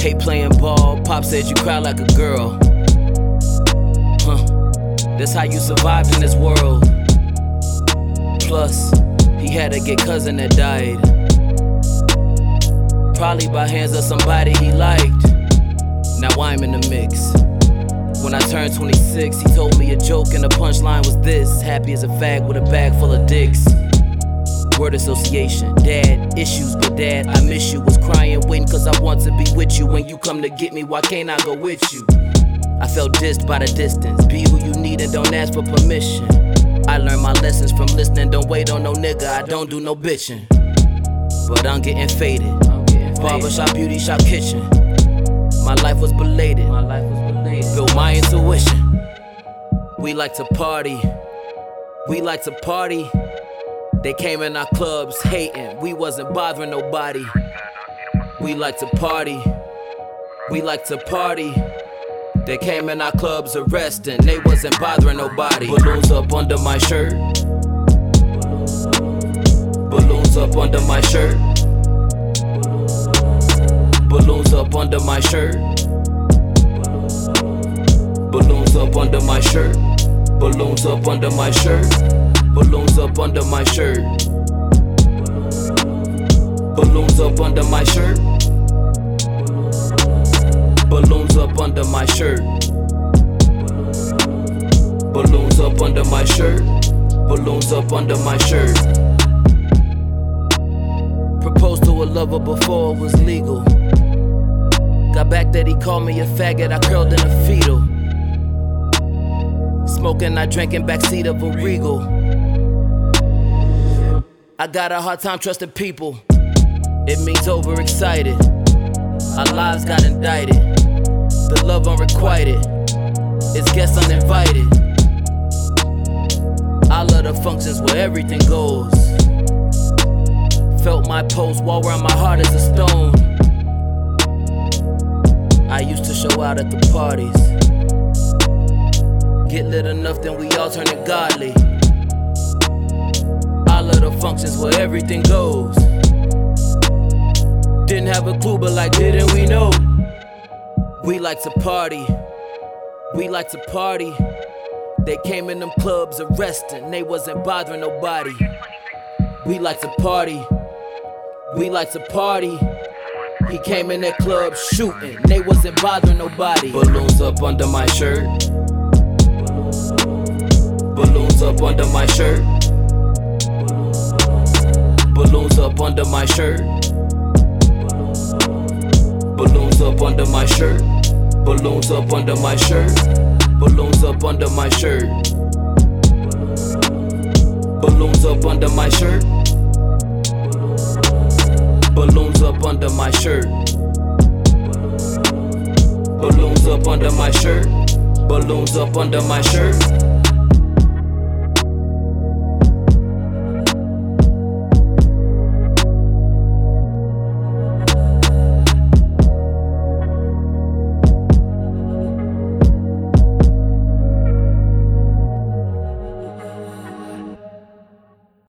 Hate playing ball, Pop said you cry like a girl. Huh, that's how you survived in this world. Plus, he had to get cousin that died. Probably by hands of somebody he liked. Now I'm in the mix. When I turned 26, he told me a joke and the punchline was this Happy as a fag with a bag full of dicks. Word association, dad, issues, but dad, I miss you. Was crying, waiting, cause I want to be with you. When you come to get me, why can't I go with you? I felt dissed by the distance. Be who you need and don't ask for permission. I learned my lessons from listening. Don't wait on no nigga, I don't do no bitching. But I'm getting faded. Barbershop, beauty shop, kitchen. My life was belated. My life was belated. Built my intuition. We like to party. We like to party. They came in our clubs hating. We wasn't bothering nobody. We like to party. We like to party. They came in our clubs arresting. They wasn't bothering nobody. Balloons up under my shirt. Balloons up under my shirt. Balloons up under my shirt. Balloons up under my shirt. Balloons up under my shirt. Balloons up under my shirt. Balloons up under my shirt. Balloons up under my shirt. Balloons up under my shirt. Balloons up under my shirt. Proposed to a lover before it was legal. Got back that he called me a faggot, I curled in a fetal. Smoking, I drank in backseat of a regal. I got a hard time trusting people. It means overexcited. Our lives got indicted. The love unrequited. It's guests uninvited. I love the functions where everything goes. Felt my pulse while around my heart as a stone. I used to show out at the parties. Get lit enough, then we all turn to godly. I love the functions where everything goes. Didn't have a clue, but like, didn't we know? We like to party. We like to party. They came in them clubs arresting, they wasn't bothering nobody. We like to party. We like to party. He came in that club shooting, they wasn't bothering nobody. Balloons up under my shirt. Balloons up under my shirt. Up under my shirt. Balloons up under my shirt. Balloons up under my shirt. Balloons up under my shirt. Balloons up under my shirt. Balloons up under my shirt. Balloons up under my shirt. Balloons up under my shirt.